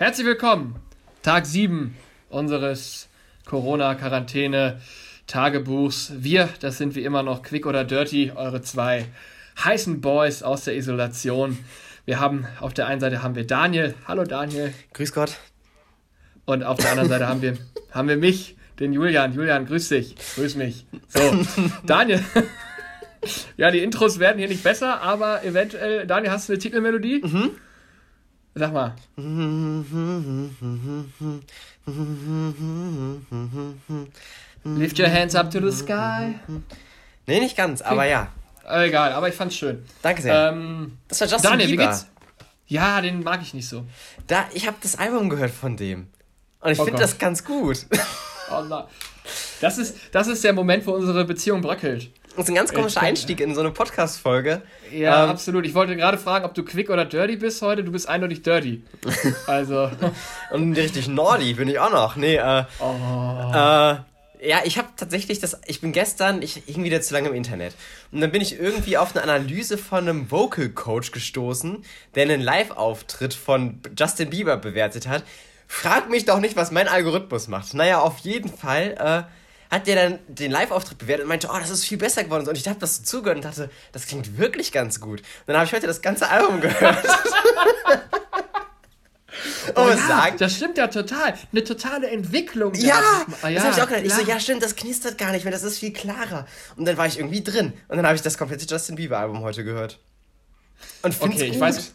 Herzlich willkommen. Tag 7 unseres Corona-Quarantäne-Tagebuchs. Wir, das sind wie immer noch Quick oder Dirty, eure zwei heißen Boys aus der Isolation. Wir haben auf der einen Seite haben wir Daniel. Hallo Daniel. Grüß Gott. Und auf der anderen Seite haben wir, haben wir mich, den Julian. Julian, grüß dich. Grüß mich. So, Daniel. ja, die Intros werden hier nicht besser, aber eventuell, Daniel, hast du eine Titelmelodie? Mhm. Sag mal. Lift your hands up to the sky. Nee, nicht ganz, aber ja. Egal, aber ich fand's schön. Danke sehr. Ähm, das war Justin Daniel, Bieber. Wie geht's? Ja, den mag ich nicht so. Da, ich habe das Album gehört von dem. Und ich oh finde das ganz gut. Oh nein. Das ist, das ist der Moment, wo unsere Beziehung bröckelt. Das ist ein ganz komischer Einstieg in so eine Podcast-Folge. Ja, ähm, absolut. Ich wollte gerade fragen, ob du quick oder dirty bist heute. Du bist eindeutig dirty. Also. Und richtig naughty bin ich auch noch. Nee, äh. Oh. Äh, ja, ich habe tatsächlich das. Ich bin gestern, ich hing wieder zu lange im Internet. Und dann bin ich irgendwie auf eine Analyse von einem Vocal Coach gestoßen, der einen Live-Auftritt von Justin Bieber bewertet hat. Frag mich doch nicht, was mein Algorithmus macht. Naja, auf jeden Fall. Äh, hat der dann den Live-Auftritt bewertet und meinte, oh, das ist viel besser geworden. Und ich habe das so zugehört und dachte, das klingt wirklich ganz gut. Und dann habe ich heute das ganze Album gehört. oh, ja, sagen? Das stimmt ja total. Eine totale Entwicklung. Ja, ah, ja das habe ich auch gedacht. Ich so, ja, stimmt, das knistert gar nicht mehr, das ist viel klarer. Und dann war ich irgendwie drin. Und dann habe ich das komplette Justin Bieber-Album heute gehört. Und finde okay, gut. ich weiß.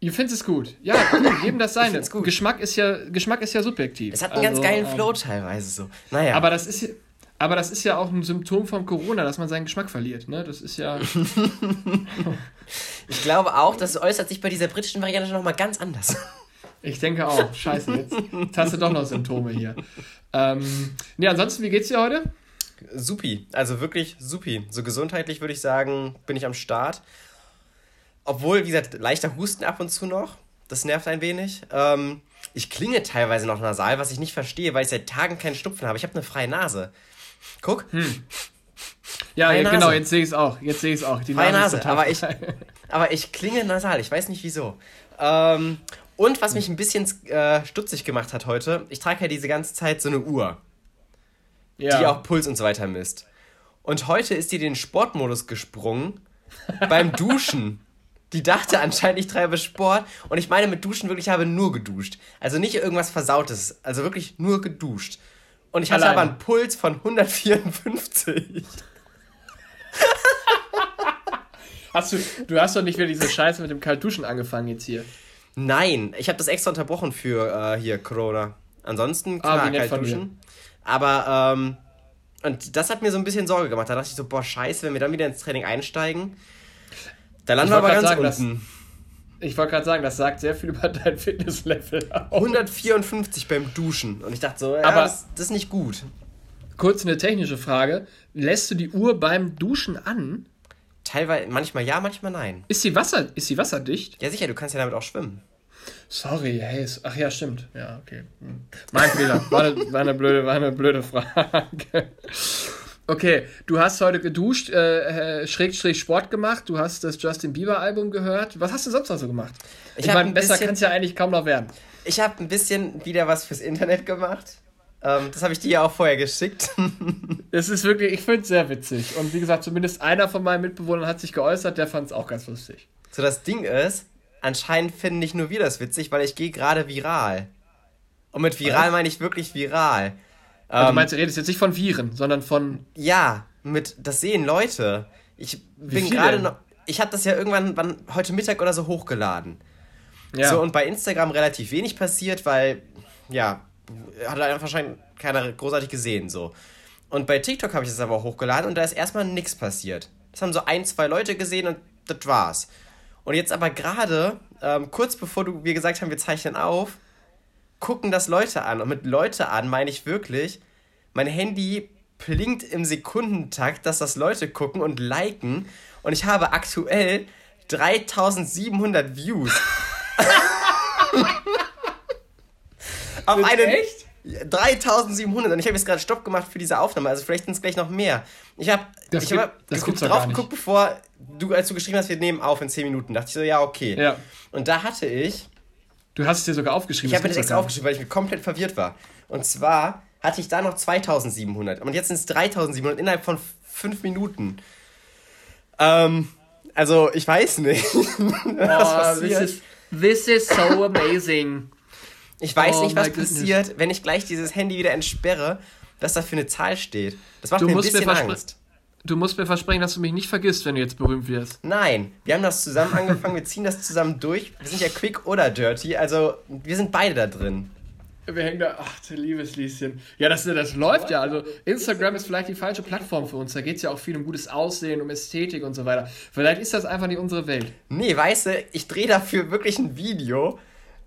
Ihr findet es gut. Ja, gut, jedem das seine. Geschmack ist ja Geschmack ist ja subjektiv. Es hat einen also, ganz geilen Flow ähm, teilweise so. Naja. Aber das ist aber das ist ja auch ein Symptom von Corona, dass man seinen Geschmack verliert. Ne? Das ist ja. ich glaube auch, das äußert sich bei dieser britischen Variante nochmal ganz anders. Ich denke auch. Scheiße, jetzt, jetzt hast du doch noch Symptome hier. Ähm, nee, ansonsten, wie geht's dir heute? Supi. Also wirklich supi. So gesundheitlich würde ich sagen, bin ich am Start. Obwohl, wie gesagt, leichter Husten ab und zu noch. Das nervt ein wenig. Ähm, ich klinge teilweise noch nasal, was ich nicht verstehe, weil ich seit Tagen keinen Schnupfen habe. Ich habe eine freie Nase. Guck. Hm. Ja, ja genau, jetzt sehe ich es auch. Jetzt sehe ich es auch. Die freie Nase, Nase aber, ich, aber ich klinge nasal. Ich weiß nicht wieso. Ähm, und was mich ein bisschen äh, stutzig gemacht hat heute, ich trage ja diese ganze Zeit so eine Uhr, ja. die auch Puls und so weiter misst. Und heute ist die den Sportmodus gesprungen beim Duschen. Die dachte anscheinend, ich treibe Sport. Und ich meine mit Duschen wirklich, ich habe nur geduscht. Also nicht irgendwas Versautes. Also wirklich nur geduscht. Und ich hatte aber einen Puls von 154. hast du, du hast doch nicht wieder diese Scheiße mit dem Kaltduschen angefangen jetzt hier. Nein, ich habe das extra unterbrochen für äh, hier Corona. Ansonsten, ah, klar, ah, Kaltduschen. Aber, ähm, und das hat mir so ein bisschen Sorge gemacht. Da dachte ich so, boah, scheiße, wenn wir dann wieder ins Training einsteigen, da landen wir aber ganz sagen, unten. Das, ich wollte gerade sagen, das sagt sehr viel über dein Fitnesslevel aus. 154 beim Duschen. Und ich dachte so, ja, aber das, das ist nicht gut. Kurz eine technische Frage. Lässt du die Uhr beim Duschen an? Teilweise, manchmal ja, manchmal nein. Ist sie, Wasser, ist sie wasserdicht? Ja, sicher, du kannst ja damit auch schwimmen. Sorry, hey, ach ja, stimmt. Ja, okay. Hm. Mein Fehler. War eine, war eine, blöde, war eine blöde Frage. Okay, du hast heute geduscht, äh, äh, Schrägstrich Sport gemacht, du hast das Justin Bieber Album gehört. Was hast du sonst noch so gemacht? Ich, ich meine, besser kann es ja eigentlich kaum noch werden. Ich habe ein bisschen wieder was fürs Internet gemacht. Ähm, das habe ich dir ja auch vorher geschickt. Es ist wirklich, ich finde es sehr witzig. Und wie gesagt, zumindest einer von meinen Mitbewohnern hat sich geäußert, der fand es auch ganz lustig. So, das Ding ist, anscheinend finden nicht nur wir das witzig, weil ich gehe gerade viral. Und mit viral meine ich wirklich viral. Also du meinst, du redest jetzt nicht von Viren, sondern von. Ja, mit, das sehen Leute. Ich bin gerade noch. Ich habe das ja irgendwann wann, heute Mittag oder so hochgeladen. Ja. So, und bei Instagram relativ wenig passiert, weil, ja, hat einfach wahrscheinlich keiner großartig gesehen, so. Und bei TikTok habe ich das aber auch hochgeladen und da ist erstmal nichts passiert. Das haben so ein, zwei Leute gesehen und das war's. Und jetzt aber gerade, ähm, kurz bevor du, wir gesagt haben, wir zeichnen auf, gucken das Leute an. Und mit Leute an meine ich wirklich, mein Handy blinkt im Sekundentakt, dass das Leute gucken und liken. Und ich habe aktuell 3700 Views. Auf eine. Echt? 3700 und ich habe jetzt gerade Stopp gemacht für diese Aufnahme, also vielleicht sind es gleich noch mehr. Ich habe ich hab geguckt, drauf geguckt, bevor du, als du geschrieben hast, wir nehmen auf in 10 Minuten, dachte ich so, ja, okay. Ja. Und da hatte ich Du hast es dir sogar aufgeschrieben. Ich habe mir das extra aufgeschrieben, weil ich mir komplett verwirrt war. Und zwar hatte ich da noch 2700 und jetzt sind es 3700 innerhalb von fünf Minuten. Ähm, also, ich weiß nicht. was oh, this is, this is so amazing. Ich weiß oh, nicht, was passiert, wenn ich gleich dieses Handy wieder entsperre, was da für eine Zahl steht. Das macht du mir ein bisschen Angst. Du musst mir versprechen, dass du mich nicht vergisst, wenn du jetzt berühmt wirst. Nein, wir haben das zusammen angefangen, wir ziehen das zusammen durch. Wir sind ja quick oder dirty, also wir sind beide da drin. Wir hängen da, ach, liebes Lieschen. Ja, das, das läuft ja. Also, Instagram ist vielleicht die falsche Plattform für uns. Da geht es ja auch viel um gutes Aussehen, um Ästhetik und so weiter. Vielleicht ist das einfach nicht unsere Welt. Nee, weißt du, ich drehe dafür wirklich ein Video,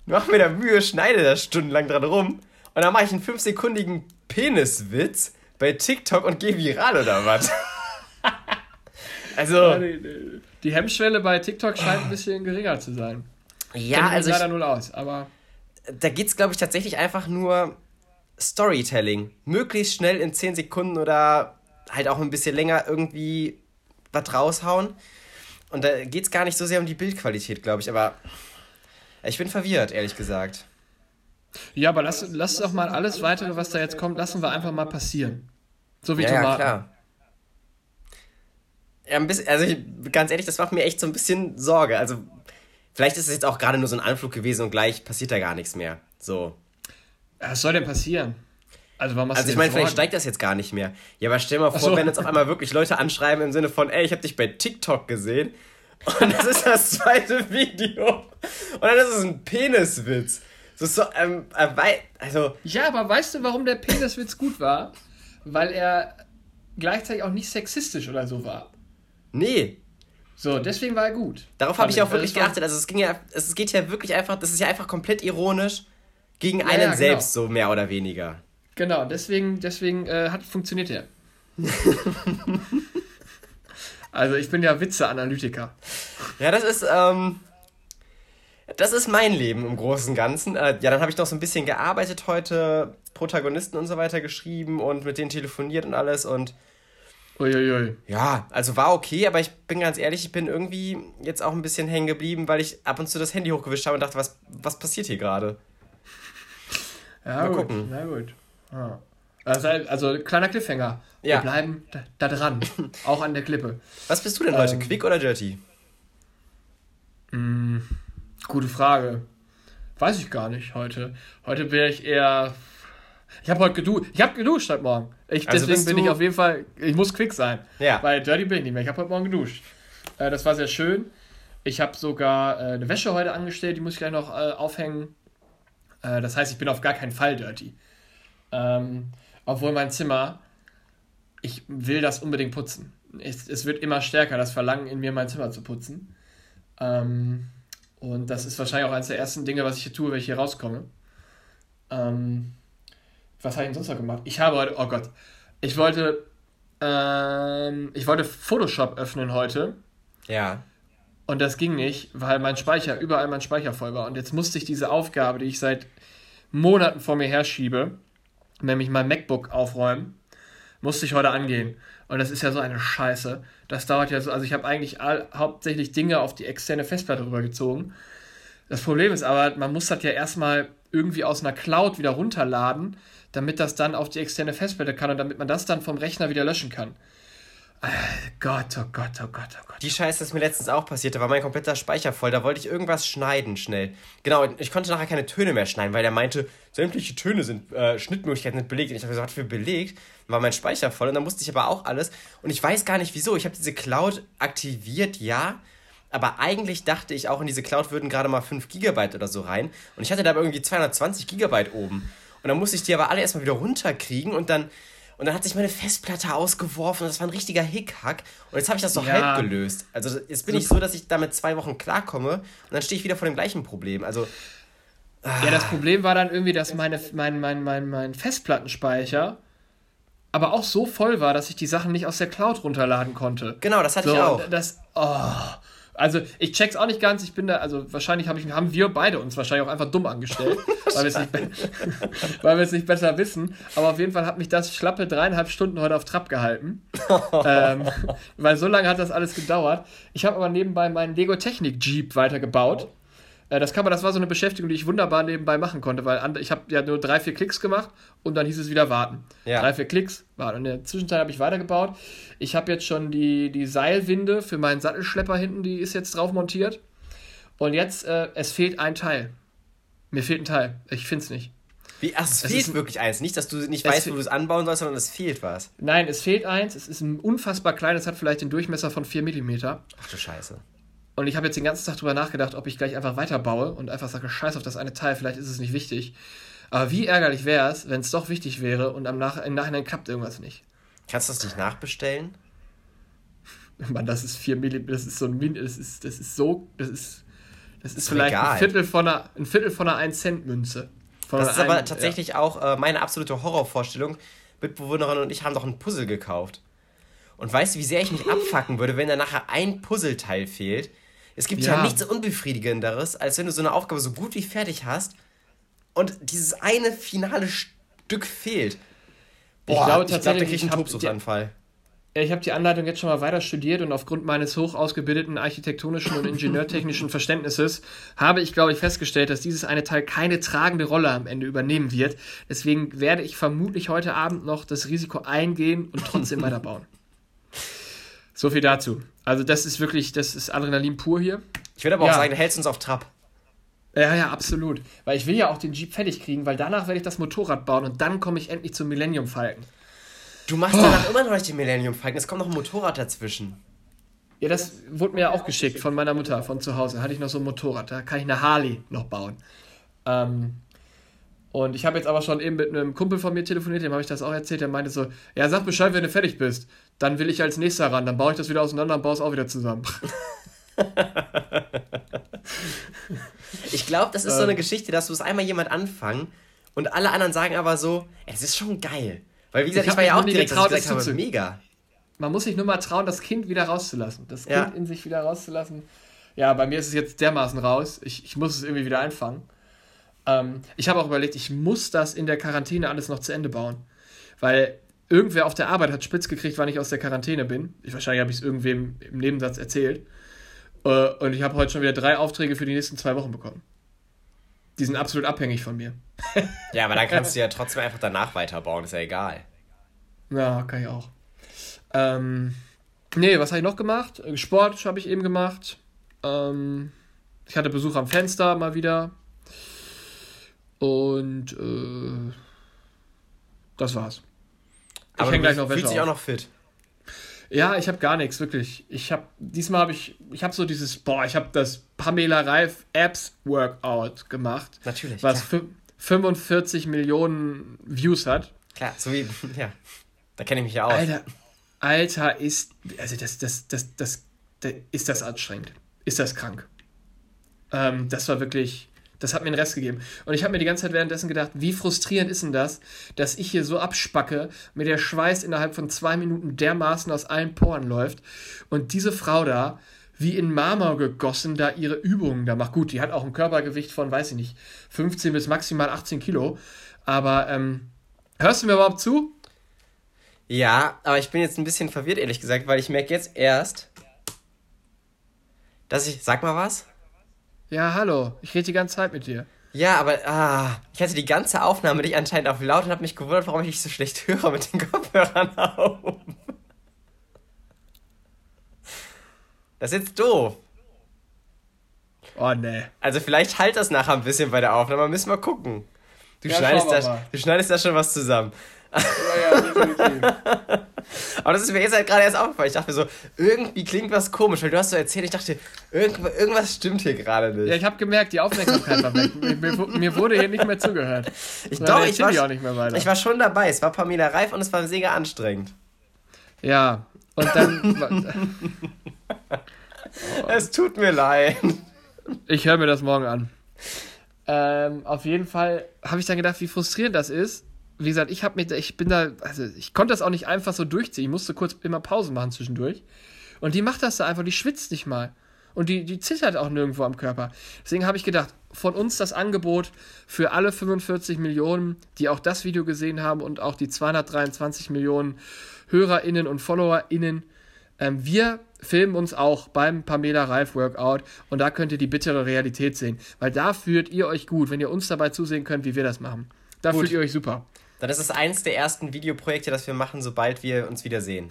mach mir da Mühe, schneide da stundenlang dran rum und dann mache ich einen 5-sekundigen Peniswitz bei TikTok und gehe viral oder was? Also. die, Hemmschwelle bei TikTok scheint ein bisschen geringer zu sein. Ja, Kennt also. leider null aus, aber da geht es, glaube ich, tatsächlich einfach nur Storytelling. Möglichst schnell in 10 Sekunden oder halt auch ein bisschen länger irgendwie was raushauen. Und da geht es gar nicht so sehr um die Bildqualität, glaube ich, aber ich bin verwirrt, ehrlich gesagt. Ja, aber lass, lass doch mal alles weitere, was da jetzt kommt, lassen wir einfach mal passieren. So wie ja, Tomaten. Ja, klar. Ja, ein bisschen, also ich, ganz ehrlich, das macht mir echt so ein bisschen Sorge. Also Vielleicht ist es jetzt auch gerade nur so ein Anflug gewesen und gleich passiert da gar nichts mehr. So. Was soll denn passieren? Also, warum also ich meine, vielleicht steigt das jetzt gar nicht mehr. Ja, aber stell mal vor, so. wenn jetzt auf einmal wirklich Leute anschreiben im Sinne von, ey, ich habe dich bei TikTok gesehen und das ist das zweite Video und dann ist es ein Peniswitz. So, so, ähm, äh, also. Ja, aber weißt du, warum der Peniswitz gut war? Weil er gleichzeitig auch nicht sexistisch oder so war. Nee, so, deswegen war er gut. Darauf habe ich auch wirklich geachtet. Also es ging ja, es geht ja wirklich einfach, das ist ja einfach komplett ironisch gegen ja, einen ja, genau. selbst, so mehr oder weniger. Genau, deswegen, deswegen äh, hat funktioniert er. also ich bin ja Witze-Analytiker. Ja, das ist, ähm, das ist mein Leben im Großen und Ganzen. Äh, ja, dann habe ich noch so ein bisschen gearbeitet heute, Protagonisten und so weiter geschrieben und mit denen telefoniert und alles und Uiuiui. Ja, also war okay, aber ich bin ganz ehrlich, ich bin irgendwie jetzt auch ein bisschen hängen geblieben, weil ich ab und zu das Handy hochgewischt habe und dachte, was, was passiert hier gerade? Ja, Mal gut, gucken. Na gut. Ja. Also, also, kleiner Cliffhanger. Ja. Wir bleiben da, da, dran. auch an der Klippe. Was bist du denn heute? Ähm, Quick oder Dirty? Mh, hm, gute Frage. Weiß ich gar nicht heute. Heute wäre ich eher ich habe heute geduscht. Ich habe geduscht heute Morgen. Ich, also deswegen bin ich auf jeden Fall. Ich muss quick sein. Ja. Weil dirty bin ich nicht mehr. Ich habe heute Morgen geduscht. Äh, das war sehr schön. Ich habe sogar äh, eine Wäsche heute angestellt, die muss ich gleich noch äh, aufhängen. Äh, das heißt, ich bin auf gar keinen Fall dirty. Ähm, obwohl mein Zimmer, ich will das unbedingt putzen. Es, es, wird immer stärker, das Verlangen in mir, mein Zimmer zu putzen. Ähm, und das ist wahrscheinlich auch eines der ersten Dinge, was ich hier tue, wenn ich hier rauskomme. Ähm, was habe ich denn sonst noch gemacht? Ich habe heute, oh Gott, ich wollte, ähm, ich wollte Photoshop öffnen heute. Ja. Und das ging nicht, weil mein Speicher, überall mein Speicher voll war. Und jetzt musste ich diese Aufgabe, die ich seit Monaten vor mir herschiebe, nämlich mein MacBook aufräumen, musste ich heute angehen. Und das ist ja so eine Scheiße. Das dauert ja so, also ich habe eigentlich all, hauptsächlich Dinge auf die externe Festplatte rübergezogen. Das Problem ist aber, man muss das ja erstmal irgendwie aus einer Cloud wieder runterladen damit das dann auf die externe Festplatte kann und damit man das dann vom Rechner wieder löschen kann. Äh, Gott, oh Gott, oh Gott, oh Gott. Die Scheiße ist mir letztens auch passiert. Da war mein kompletter Speicher voll. Da wollte ich irgendwas schneiden schnell. Genau, ich konnte nachher keine Töne mehr schneiden, weil der meinte, sämtliche Töne sind, äh, Schnittmöglichkeiten sind belegt. Und ich habe gesagt, für belegt? Dann war mein Speicher voll und dann musste ich aber auch alles. Und ich weiß gar nicht wieso. Ich habe diese Cloud aktiviert, ja. Aber eigentlich dachte ich auch, in diese Cloud würden gerade mal 5 GB oder so rein. Und ich hatte da irgendwie 220 GB oben. Und dann musste ich die aber alle erstmal wieder runterkriegen und dann, und dann hat sich meine Festplatte ausgeworfen und das war ein richtiger Hickhack. Und jetzt habe ich das so ja. halb gelöst. Also jetzt bin ich so, dass ich damit zwei Wochen klarkomme und dann stehe ich wieder vor dem gleichen Problem. Also. Ja, das Problem war dann irgendwie, dass meine, mein, mein, mein, mein Festplattenspeicher aber auch so voll war, dass ich die Sachen nicht aus der Cloud runterladen konnte. Genau, das hatte so, ich auch. Das, oh, also ich check's auch nicht ganz. Ich bin da, also wahrscheinlich hab ich, haben wir beide uns wahrscheinlich auch einfach dumm angestellt, weil wir es nicht, nicht besser wissen. Aber auf jeden Fall hat mich das schlappe dreieinhalb Stunden heute auf Trab gehalten. ähm, weil so lange hat das alles gedauert. Ich habe aber nebenbei meinen Lego Technik Jeep weitergebaut. Äh, das kann man, das war so eine Beschäftigung, die ich wunderbar nebenbei machen konnte, weil ich habe ja nur drei, vier Klicks gemacht und dann hieß es wieder warten. Ja. Drei, vier Klicks, warten. Und in der Zwischenzeit habe ich weitergebaut. Ich habe jetzt schon die, die Seilwinde für meinen Sattelschlepper hinten, die ist jetzt drauf montiert. Und jetzt, äh, es fehlt ein Teil. Mir fehlt ein Teil. Ich finde es nicht. Wie? Ach, es, es fehlt wirklich eins. Nicht, dass du nicht weißt, wo du es anbauen sollst, sondern es fehlt was. Nein, es fehlt eins. Es ist ein unfassbar klein. Es hat vielleicht den Durchmesser von 4 mm. Ach du Scheiße. Und ich habe jetzt den ganzen Tag drüber nachgedacht, ob ich gleich einfach weiterbaue und einfach sage, scheiß auf das eine Teil, vielleicht ist es nicht wichtig. Aber wie ärgerlich wäre es, wenn es doch wichtig wäre und am Nach im Nachhinein klappt irgendwas nicht. Kannst du das nicht nachbestellen? Mann, das ist 4 mm, das ist so ein Min, das ist, das ist so, das ist, das ist, ist vielleicht ein Viertel von einer, ein Viertel von einer 1-Cent-Münze. Das ist aber tatsächlich ja. auch äh, meine absolute Horrorvorstellung. Mitbewohnerin und ich haben doch ein Puzzle gekauft. Und weißt du, wie sehr ich mich abfacken würde, wenn da nachher ein Puzzleteil fehlt? Es gibt ja. ja nichts Unbefriedigenderes, als wenn du so eine Aufgabe so gut wie fertig hast und dieses eine finale Stück fehlt. Boah, ich glaube tatsächlich, ich, glaub, ich einen Tobsuchanfall. Ich habe die Anleitung jetzt schon mal weiter studiert und aufgrund meines hoch ausgebildeten architektonischen und ingenieurtechnischen Verständnisses habe ich, glaube ich, festgestellt, dass dieses eine Teil keine tragende Rolle am Ende übernehmen wird. Deswegen werde ich vermutlich heute Abend noch das Risiko eingehen und trotzdem weiterbauen. So viel dazu. Also das ist wirklich, das ist Adrenalin pur hier. Ich würde aber ja. auch sagen, du hältst uns auf Trab. Ja, ja, absolut. Weil ich will ja auch den Jeep fertig kriegen, weil danach werde ich das Motorrad bauen und dann komme ich endlich zum Millennium Falken. Du machst oh. danach immer noch nicht den Millennium Falken, es kommt noch ein Motorrad dazwischen. Ja, das wurde mir ja auch geschickt von meiner Mutter von zu Hause. Da hatte ich noch so ein Motorrad, da kann ich eine Harley noch bauen. Ähm, und ich habe jetzt aber schon eben mit einem Kumpel von mir telefoniert, dem habe ich das auch erzählt, der meinte so, ja, sag Bescheid, wenn du fertig bist. Dann will ich als nächster ran, dann baue ich das wieder auseinander und baue es auch wieder zusammen. ich glaube, das ist so eine ähm. Geschichte, dass du es einmal jemand anfangen und alle anderen sagen aber so, das ist schon geil. Weil wie gesagt, ich, ich war ja auch direkt getraut, das habe, mega. Man muss sich nur mal trauen, das Kind wieder rauszulassen. Das Kind ja. in sich wieder rauszulassen. Ja, bei mir ist es jetzt dermaßen raus. Ich, ich muss es irgendwie wieder einfangen. Ähm, ich habe auch überlegt, ich muss das in der Quarantäne alles noch zu Ende bauen. Weil irgendwer auf der Arbeit hat spitz gekriegt, wann ich aus der Quarantäne bin. Ich, wahrscheinlich habe ich es irgendwem im Nebensatz erzählt. Äh, und ich habe heute schon wieder drei Aufträge für die nächsten zwei Wochen bekommen. Die sind absolut abhängig von mir. ja, aber dann kannst du ja trotzdem einfach danach weiterbauen, ist ja egal. Ja, kann ich auch. Ähm, nee, was habe ich noch gemacht? Sport habe ich eben gemacht. Ähm, ich hatte Besuch am Fenster mal wieder. Und äh, das war's. Ich Aber noch Wäsche fühlst dich auch noch fit. Ja, ich habe gar nichts, wirklich. Ich habe diesmal habe ich ich habe so dieses boah, ich habe das Pamela Reif Apps Workout gemacht. Natürlich. Was 45 Millionen Views hat. Klar, so wie ja. Da kenne ich mich ja aus. Alter, Alter ist also das das das das, das ist das anstrengend. Ist das krank. Ähm, das war wirklich das hat mir den Rest gegeben. Und ich habe mir die ganze Zeit währenddessen gedacht, wie frustrierend ist denn das, dass ich hier so abspacke, mit der Schweiß innerhalb von zwei Minuten dermaßen aus allen Poren läuft und diese Frau da, wie in Marmor gegossen, da ihre Übungen da macht. Gut, die hat auch ein Körpergewicht von, weiß ich nicht, 15 bis maximal 18 Kilo. Aber ähm, hörst du mir überhaupt zu? Ja, aber ich bin jetzt ein bisschen verwirrt, ehrlich gesagt, weil ich merke jetzt erst, dass ich. Sag mal was? Ja, hallo. Ich rede die ganze Zeit mit dir. Ja, aber ah, ich hatte die ganze Aufnahme dich anscheinend auf laut und habe mich gewundert, warum ich dich so schlecht höre mit den Kopfhörern auf. Das ist jetzt doof. Oh, ne. Also vielleicht halt das nachher ein bisschen bei der Aufnahme, müssen wir gucken. Du, ja, schneidest, da, du schneidest da schon was zusammen. Ja, ja, definitiv. Aber das ist mir jetzt halt gerade erst aufgefallen. Ich dachte mir so, irgendwie klingt was komisch, weil du hast so erzählt, ich dachte, irgendwas, irgendwas stimmt hier gerade nicht. Ja, ich habe gemerkt, die Aufmerksamkeit war weg. Mir, mir, wurde hier nicht mehr zugehört. Ich, doch, ich war, auch nicht mehr weiter. ich war schon dabei. Es war Pamela Reif und es war sehr anstrengend. Ja, und dann... es tut mir leid. Ich höre mir das morgen an. Ähm, auf jeden Fall habe ich dann gedacht, wie frustrierend das ist, wie gesagt, ich habe mich, ich bin da, also ich konnte das auch nicht einfach so durchziehen. Ich musste kurz immer Pause machen zwischendurch. Und die macht das da einfach, die schwitzt nicht mal. Und die, die zittert auch nirgendwo am Körper. Deswegen habe ich gedacht, von uns das Angebot für alle 45 Millionen, die auch das Video gesehen haben und auch die 223 Millionen HörerInnen und FollowerInnen, Ähm, wir filmen uns auch beim Pamela Reif Workout und da könnt ihr die bittere Realität sehen. Weil da fühlt ihr euch gut, wenn ihr uns dabei zusehen könnt, wie wir das machen. Da gut. fühlt ihr euch super. Dann ist es eins der ersten Videoprojekte, das wir machen, sobald wir uns wiedersehen.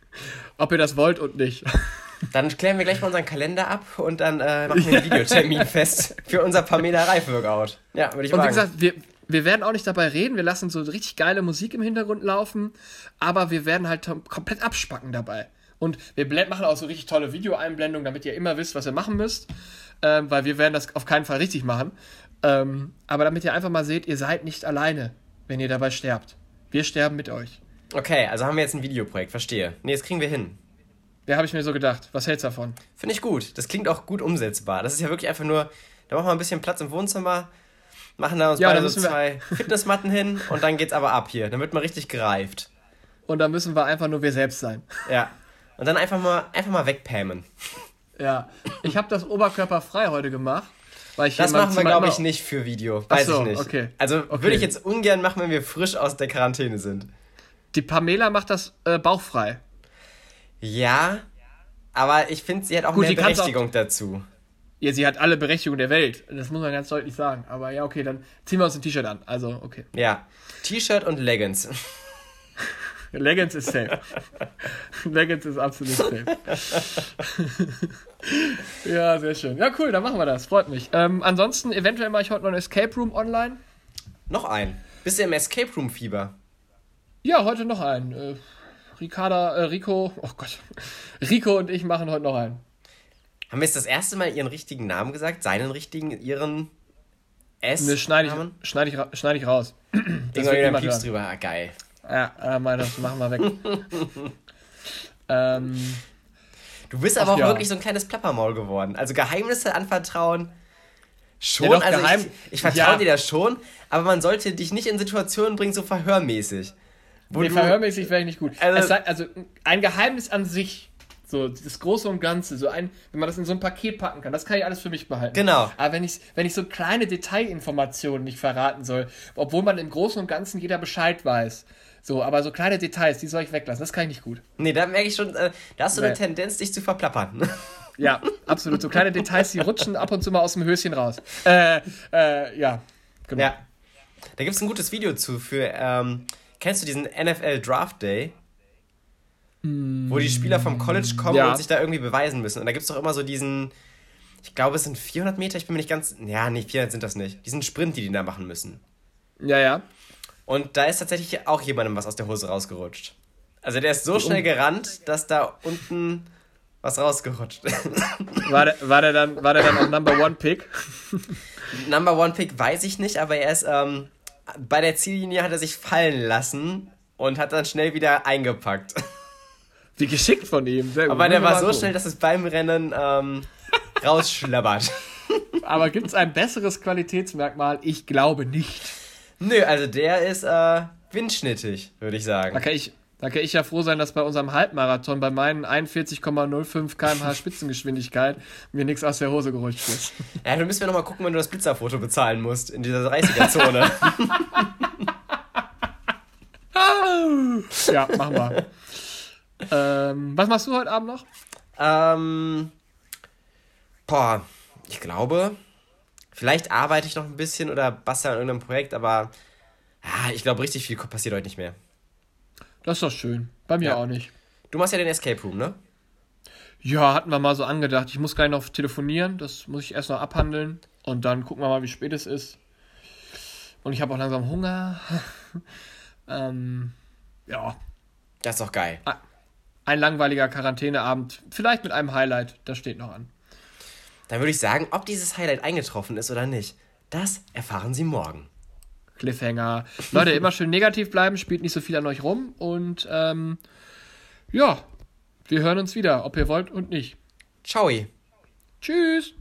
Ob ihr das wollt und nicht. Dann klären wir gleich mal unseren Kalender ab und dann äh, machen wir einen Videotermin fest für unser Pamela Reif Workout. Ja, würde ich und sagen. Und wie gesagt, wir, wir werden auch nicht dabei reden, wir lassen so richtig geile Musik im Hintergrund laufen, aber wir werden halt komplett abspacken dabei. Und wir machen auch so richtig tolle Videoeinblendungen, damit ihr immer wisst, was ihr machen müsst, ähm, weil wir werden das auf keinen Fall richtig machen. Ähm, aber damit ihr einfach mal seht, ihr seid nicht alleine, wenn ihr dabei sterbt. Wir sterben mit euch. Okay, also haben wir jetzt ein Videoprojekt, verstehe. Nee, das kriegen wir hin. Ja, habe ich mir so gedacht. Was hältst du davon? Finde ich gut. Das klingt auch gut umsetzbar. Das ist ja wirklich einfach nur, da machen wir ein bisschen Platz im Wohnzimmer, machen da uns ja, beide so zwei Fitnessmatten hin und dann geht's aber ab hier. Dann wird man richtig gereift. Und dann müssen wir einfach nur wir selbst sein. Ja. Und dann einfach mal, einfach mal wegpämen. Ja. Ich habe das oberkörperfrei heute gemacht. Das machen wir, glaube ich, nicht für Video. Weiß so, ich nicht. Okay. Also okay. würde ich jetzt ungern machen, wenn wir frisch aus der Quarantäne sind. Die Pamela macht das äh, bauchfrei. Ja, aber ich finde, sie hat auch Gut, mehr Berechtigung auch, dazu. Ja, sie hat alle Berechtigung der Welt. Das muss man ganz deutlich sagen. Aber ja, okay, dann ziehen wir uns ein T-Shirt an. Also, okay. Ja, T-Shirt und Leggings. Leggings ist safe. Leggings ist absolut safe. ja, sehr schön. Ja, cool, dann machen wir das. Freut mich. Ähm, ansonsten, eventuell mache ich heute noch ein Escape Room online. Noch ein? Bist du im Escape Room Fieber? Ja, heute noch ein. Äh, Ricarda, äh, Rico, oh Gott. Rico und ich machen heute noch einen. Haben wir jetzt das erste Mal ihren richtigen Namen gesagt? Seinen richtigen, ihren S? Ne, schneide ich, schneid ich, schneid ich raus. Irgendwann wieder Pieps drüber. Ah, geil. Ja, äh, mein, das machen wir weg. ähm, du bist aber auch ja. wirklich so ein kleines Plappermaul geworden. Also Geheimnisse anvertrauen. Schon, ja, also geheim, ich, ich vertraue ja. dir das schon, aber man sollte dich nicht in Situationen bringen, so verhörmäßig. Wo nee, verhörmäßig wäre ich nicht gut. Also, sei, also, ein Geheimnis an sich, so das Große und Ganze, so ein, wenn man das in so ein Paket packen kann, das kann ich alles für mich behalten. Genau. Aber wenn ich, wenn ich so kleine Detailinformationen nicht verraten soll, obwohl man im Großen und Ganzen jeder Bescheid weiß, so, aber so kleine Details, die soll ich weglassen. Das kann ich nicht gut. Nee, da merke ich schon, äh, da hast du nee. eine Tendenz, dich zu verplappern. Ja, absolut. So kleine Details, die rutschen ab und zu mal aus dem Höschen raus. Äh, äh, ja, genau. Ja. Da gibt es ein gutes Video zu für, ähm, kennst du diesen NFL Draft Day? Mm, wo die Spieler vom College kommen ja. und sich da irgendwie beweisen müssen. Und da gibt es doch immer so diesen, ich glaube, es sind 400 Meter, ich bin mir nicht ganz, ja, nee, 400 sind das nicht. Diesen Sprint, die die da machen müssen. Ja, ja. Und da ist tatsächlich auch jemandem was aus der Hose rausgerutscht. Also der ist so schnell gerannt, dass da unten was rausgerutscht ist. War der, war der, dann, war der dann auch Number One Pick? Number One Pick weiß ich nicht, aber er ist ähm, bei der Ziellinie hat er sich fallen lassen und hat dann schnell wieder eingepackt. Wie geschickt von ihm. Sehr aber der war so schnell, dass es beim Rennen ähm, rausschlabbert. Aber gibt es ein besseres Qualitätsmerkmal? Ich glaube nicht. Nö, also der ist äh, windschnittig, würde ich sagen. Da kann ich, da kann ich ja froh sein, dass bei unserem Halbmarathon bei meinen 41,05 km/h Spitzengeschwindigkeit mir nichts aus der Hose gerutscht ist. Ja, dann müssen wir nochmal gucken, wenn du das Blitzerfoto bezahlen musst in dieser 30er-Zone. ja, machen wir. Ähm, was machst du heute Abend noch? Ähm, boah, ich glaube, Vielleicht arbeite ich noch ein bisschen oder bastel an irgendeinem Projekt, aber ja, ich glaube, richtig viel passiert heute nicht mehr. Das ist doch schön. Bei mir ja. auch nicht. Du machst ja den Escape Room, ne? Ja, hatten wir mal so angedacht. Ich muss gleich noch telefonieren. Das muss ich erst noch abhandeln. Und dann gucken wir mal, wie spät es ist. Und ich habe auch langsam Hunger. ähm, ja. Das ist doch geil. Ein langweiliger Quarantäneabend. Vielleicht mit einem Highlight. Das steht noch an. Dann würde ich sagen, ob dieses Highlight eingetroffen ist oder nicht, das erfahren Sie morgen. Cliffhanger. Leute, immer schön negativ bleiben, spielt nicht so viel an euch rum und ähm, ja, wir hören uns wieder, ob ihr wollt und nicht. Ciao. Tschüss.